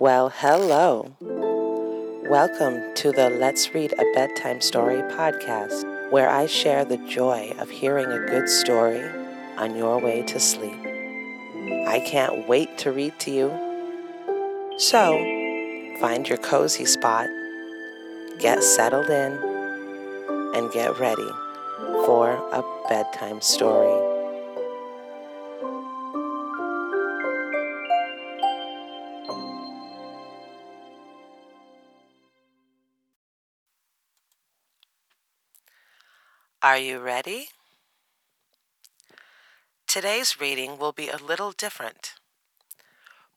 Well, hello. Welcome to the Let's Read a Bedtime Story podcast, where I share the joy of hearing a good story on your way to sleep. I can't wait to read to you. So, find your cozy spot, get settled in, and get ready for a bedtime story. Are you ready? Today's reading will be a little different.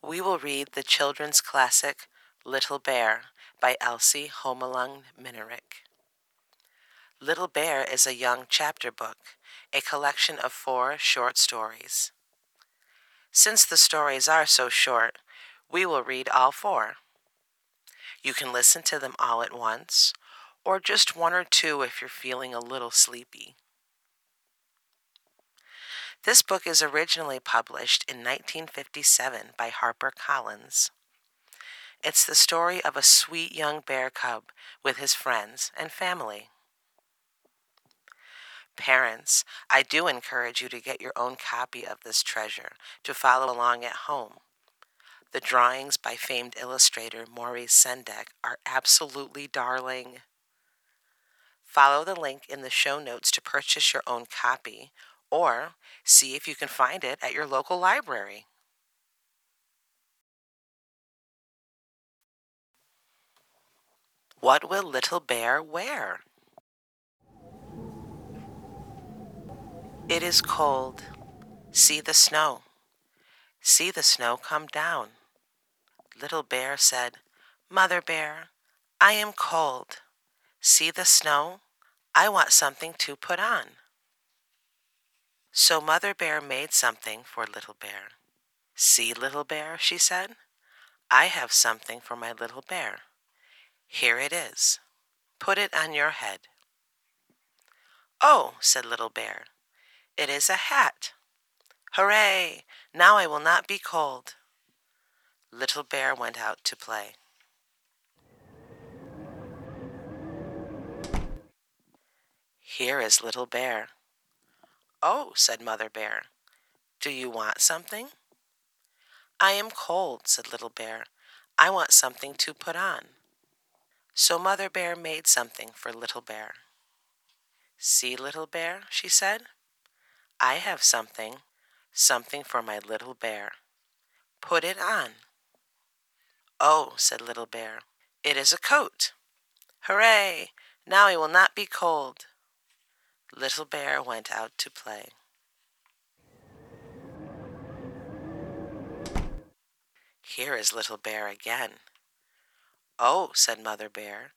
We will read the children's classic Little Bear by Else Holmelund Minarik. Little Bear is a young chapter book, a collection of four short stories. Since the stories are so short, we will read all four. You can listen to them all at once or just one or two if you're feeling a little sleepy. This book is originally published in 1957 by HarperCollins. It's the story of a sweet young bear cub with his friends and family. Parents, I do encourage you to get your own copy of this treasure to follow along at home. The drawings by famed illustrator Maurice Sendak are absolutely darling. Follow the link in the show notes to purchase your own copy or see if you can find it at your local library. What will Little Bear wear? It is cold. See the snow. See the snow come down. Little Bear said, Mother Bear, I am cold. See the snow? I want something to put on. So Mother Bear made something for Little Bear. See, Little Bear, she said, I have something for my little bear. Here it is. Put it on your head. Oh, said Little Bear, it is a hat. Hooray! Now I will not be cold. Little Bear went out to play. Here is Little Bear. Oh, said Mother Bear, do you want something? I am cold, said Little Bear. I want something to put on. So Mother Bear made something for Little Bear. See, Little Bear, she said, I have something, something for my little bear. Put it on. Oh, said Little Bear, it is a coat. Hooray! Now I will not be cold. Little Bear went out to play. Here is Little Bear again. Oh, said Mother Bear,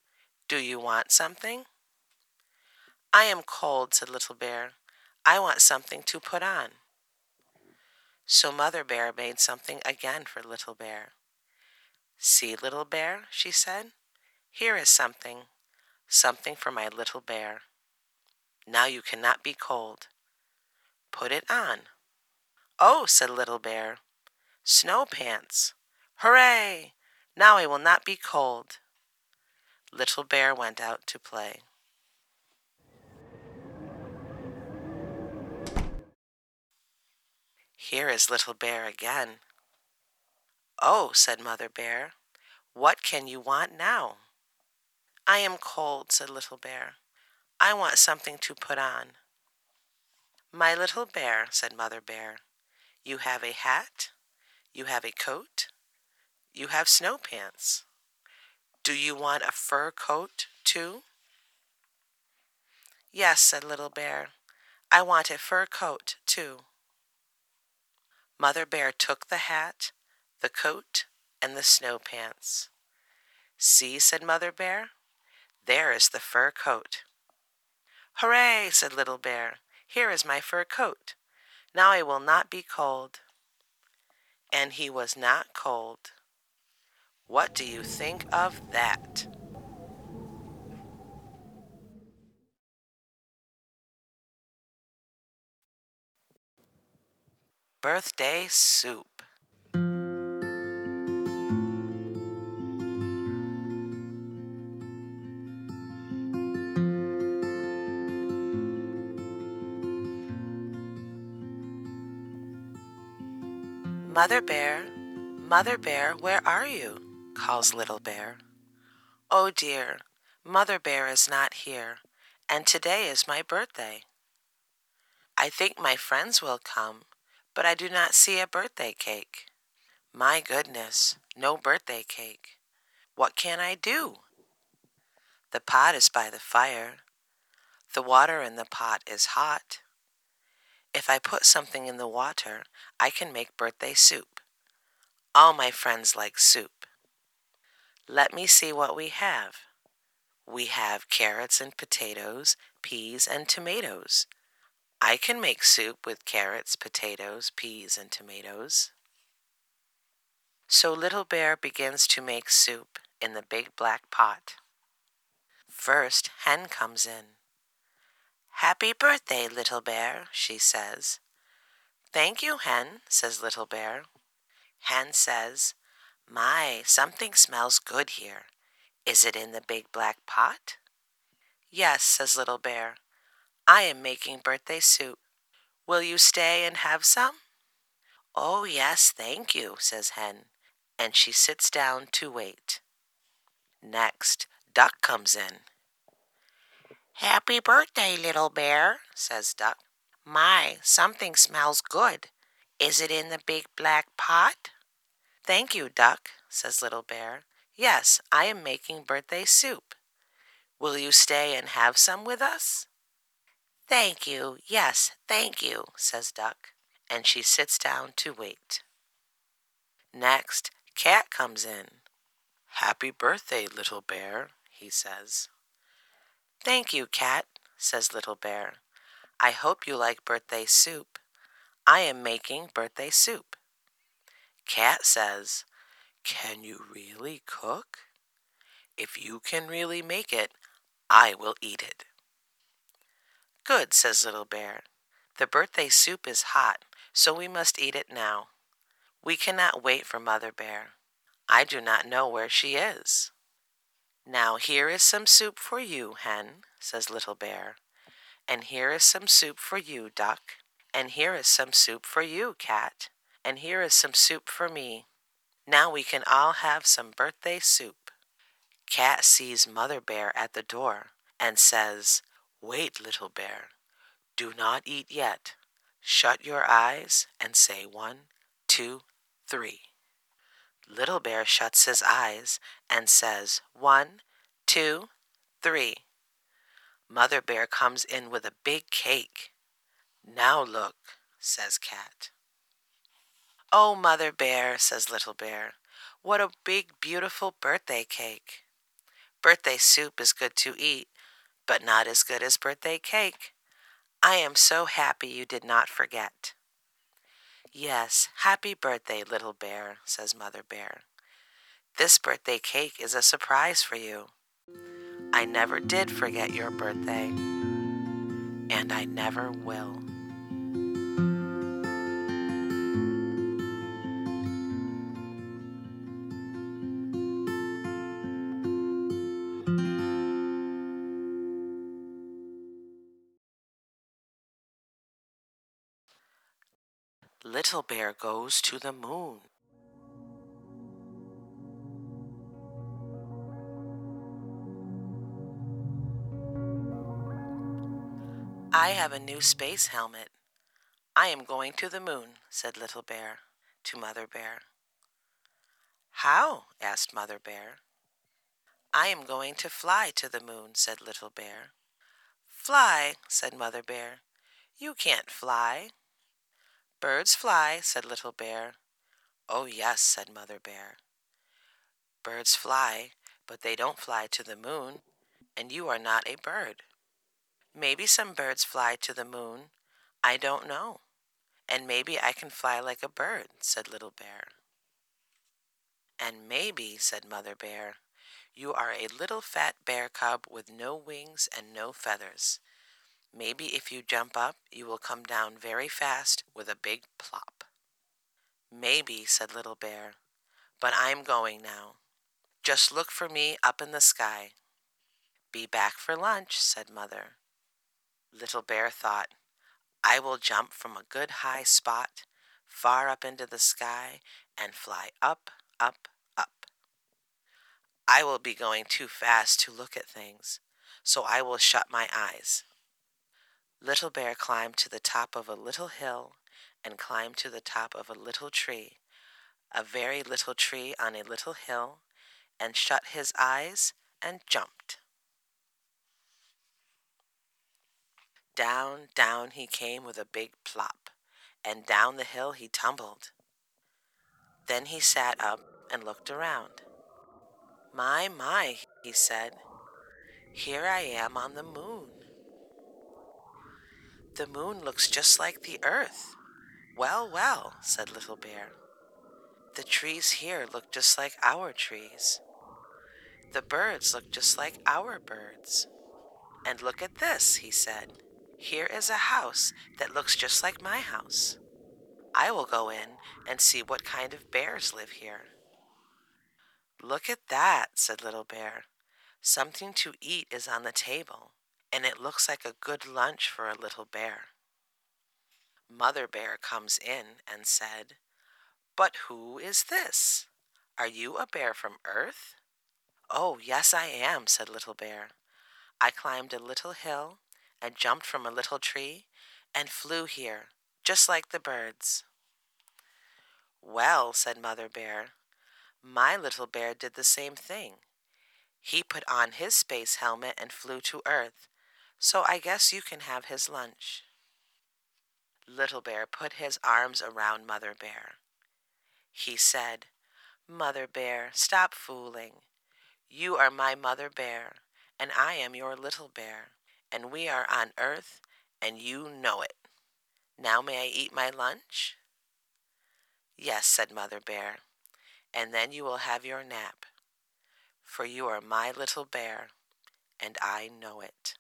do you want something? I am cold, said Little Bear. I want something to put on. So Mother Bear made something again for Little Bear. See, Little Bear, she said, here is something, something for my little bear. Now you cannot be cold. Put it on. Oh, said Little Bear, snow pants. Hooray! Now I will not be cold. Little Bear went out to play. Here is Little Bear again. Oh, said Mother Bear, what can you want now? I am cold, said Little Bear. I want something to put on. My little bear, said Mother Bear, you have a hat, you have a coat, you have snow pants. Do you want a fur coat, too? Yes, said Little Bear, I want a fur coat, too. Mother Bear took the hat, the coat, and the snow pants. See, said Mother Bear, there is the fur coat. Hooray, said Little Bear. Here is my fur coat. Now I will not be cold. And he was not cold. What do you think of that? Birthday soup. Mother Bear, Mother Bear, where are you? calls Little Bear. Oh dear, Mother Bear is not here, and today is my birthday. I think my friends will come, but I do not see a birthday cake. My goodness, no birthday cake. What can I do? The pot is by the fire. The water in the pot is hot. If I put something in the water, I can make birthday soup. All my friends like soup. Let me see what we have. We have carrots and potatoes, peas and tomatoes. I can make soup with carrots, potatoes, peas, and tomatoes. So Little Bear begins to make soup in the big black pot. First, Hen comes in. Happy birthday, Little Bear, she says. Thank you, Hen, says Little Bear. Hen says, My, something smells good here. Is it in the big black pot? Yes, says Little Bear. I am making birthday soup. Will you stay and have some? Oh, yes, thank you, says Hen, and she sits down to wait. Next, Duck comes in. Happy birthday, little bear, says Duck. My, something smells good. Is it in the big black pot? Thank you, Duck, says Little Bear. Yes, I am making birthday soup. Will you stay and have some with us? Thank you, yes, thank you, says Duck, and she sits down to wait. Next, Cat comes in. Happy birthday, Little Bear, he says. Thank you, Cat, says Little Bear. I hope you like birthday soup. I am making birthday soup. Cat says, Can you really cook? If you can really make it, I will eat it. Good, says Little Bear. The birthday soup is hot, so we must eat it now. We cannot wait for Mother Bear. I do not know where she is. Now here is some soup for you, Hen, says Little Bear. And here is some soup for you, Duck. And here is some soup for you, Cat. And here is some soup for me. Now we can all have some birthday soup. Cat sees Mother Bear at the door and says, Wait, Little Bear. Do not eat yet. Shut your eyes and say one, two, three. Little Bear shuts his eyes and says, One, two, three. Mother Bear comes in with a big cake. Now look, says Cat. Oh, Mother Bear, says Little Bear, what a big, beautiful birthday cake. Birthday soup is good to eat, but not as good as birthday cake. I am so happy you did not forget. Yes, happy birthday, little bear, says Mother Bear. This birthday cake is a surprise for you. I never did forget your birthday, and I never will. Little Bear goes to the moon. I have a new space helmet. I am going to the moon, said Little Bear to Mother Bear. How? asked Mother Bear. I am going to fly to the moon, said Little Bear. Fly, said Mother Bear. You can't fly. Birds fly, said Little Bear. Oh, yes, said Mother Bear. Birds fly, but they don't fly to the moon, and you are not a bird. Maybe some birds fly to the moon. I don't know. And maybe I can fly like a bird, said Little Bear. And maybe, said Mother Bear, you are a little fat bear cub with no wings and no feathers. Maybe if you jump up, you will come down very fast with a big plop. Maybe, said Little Bear, but I'm going now. Just look for me up in the sky. Be back for lunch, said Mother. Little Bear thought, I will jump from a good high spot, far up into the sky and fly up, up, up. I will be going too fast to look at things, so I will shut my eyes. Little Bear climbed to the top of a little hill and climbed to the top of a little tree, a very little tree on a little hill, and shut his eyes and jumped. Down, down he came with a big plop, and down the hill he tumbled. Then he sat up and looked around. My, my, he said, here I am on the moon. The moon looks just like the earth. Well, well, said Little Bear. The trees here look just like our trees. The birds look just like our birds. And look at this, he said. Here is a house that looks just like my house. I will go in and see what kind of bears live here. Look at that, said Little Bear. Something to eat is on the table, and it looks like a good lunch for a little bear. Mother Bear comes in and said, But who is this? Are you a bear from Earth? Oh, yes, I am, said Little Bear. I climbed a little hill and jumped from a little tree and flew here, just like the birds. Well, said Mother Bear, my little bear did the same thing. He put on his space helmet and flew to Earth, so I guess you can have his lunch. Little Bear put his arms around Mother Bear. He said, Mother Bear, stop fooling. You are my Mother Bear, and I am your little bear and we are on earth, and you know it. Now may I eat my lunch? Yes, said Mother Bear, and then you will have your nap, for you are my little bear, and I know it.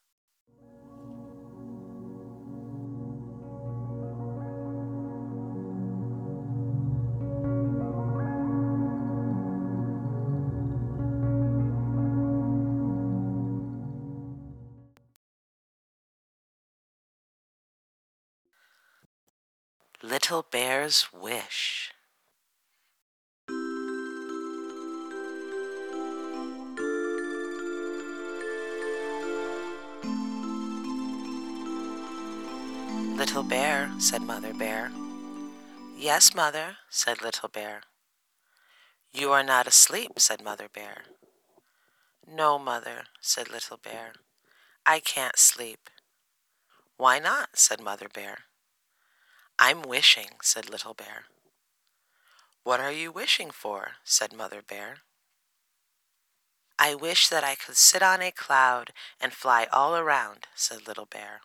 Little Bear's Wish. Little Bear, said Mother Bear. Yes, Mother, said Little Bear. You are not asleep, said Mother Bear. No, Mother, said Little Bear. I can't sleep. Why not? said Mother Bear. I'm wishing, said Little Bear. What are you wishing for? said Mother Bear. I wish that I could sit on a cloud and fly all around, said Little Bear.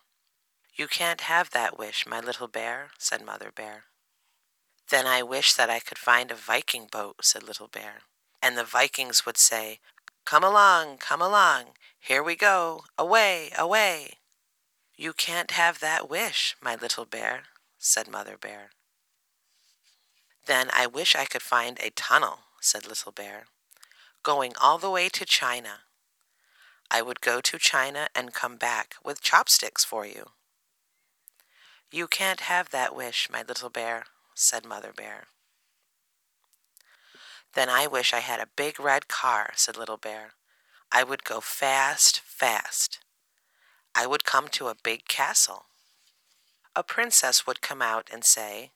You can't have that wish, my little bear, said Mother Bear. Then I wish that I could find a Viking boat, said Little Bear, and the Vikings would say, Come along, come along, here we go, away, away. You can't have that wish, my little bear, said Mother Bear. Then I wish I could find a tunnel, said Little Bear, going all the way to China. I would go to China and come back with chopsticks for you. You can't have that wish, my little bear, said Mother Bear. Then I wish I had a big red car, said Little Bear. I would go fast, fast. I would come to a big castle a princess would come out and say,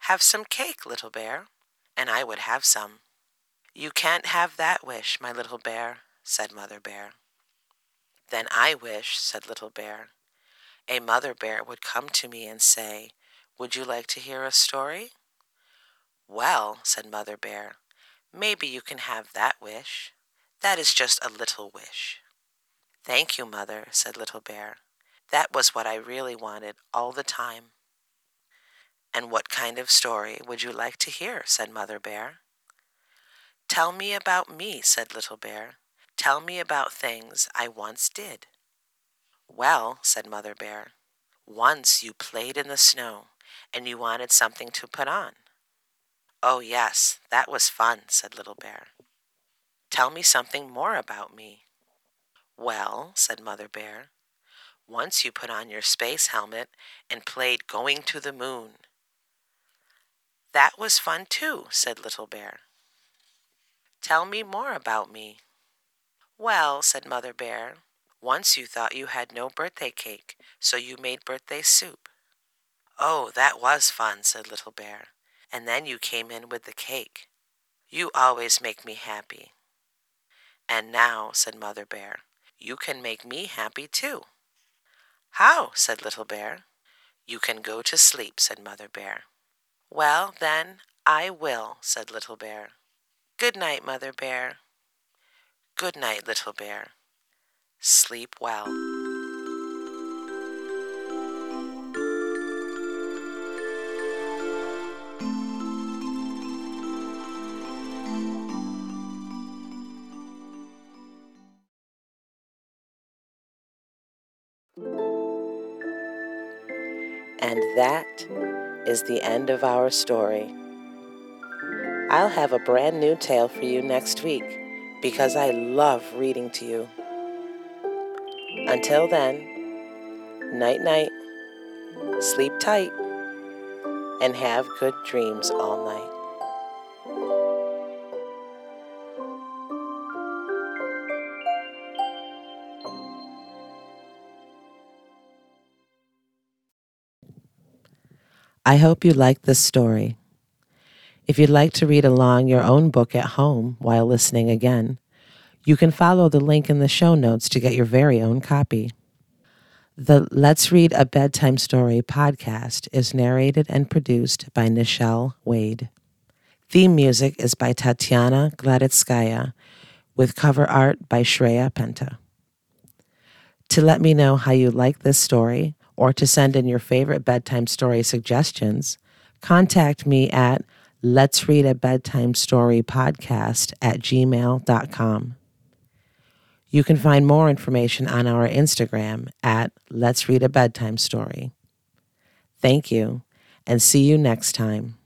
Have some cake, little bear, and I would have some. You can't have that wish, my little bear, said Mother Bear. Then I wish, said Little Bear, a Mother Bear would come to me and say, Would you like to hear a story? Well, said Mother Bear, maybe you can have that wish. That is just a little wish. Thank you, Mother, said Little Bear. That was what I really wanted all the time. And what kind of story would you like to hear? said Mother Bear. Tell me about me, said Little Bear. Tell me about things I once did. Well, said Mother Bear, once you played in the snow and you wanted something to put on. Oh, yes, that was fun, said Little Bear. Tell me something more about me. Well, said Mother Bear, once you put on your space helmet and played Going to the Moon. That was fun too, said Little Bear. Tell me more about me. Well, said Mother Bear, once you thought you had no birthday cake, so you made birthday soup. Oh, that was fun, said Little Bear. And then you came in with the cake. You always make me happy. And now, said Mother Bear, you can make me happy too. How? said Little Bear. You can go to sleep, said Mother Bear. Well, then, I will, said Little Bear. Good night, Mother Bear. Good night, Little Bear. Sleep well. And that is the end of our story. I'll have a brand new tale for you next week because I love reading to you. Until then, night night, sleep tight, and have good dreams all night. I hope you liked this story. If you'd like to read along your own book at home while listening again, you can follow the link in the show notes to get your very own copy. The Let's Read a Bedtime Story podcast is narrated and produced by Niechelle Wade. Theme music is by Tatiana Gladetskaya, with cover art by Shreya Penta. To let me know how you like this story or to send in your favorite bedtime story suggestions, contact me at let's read a bedtime story podcast at gmail.com. You can find more information on our Instagram at Let's Read a Bedtime Story. Thank you, and see you next time.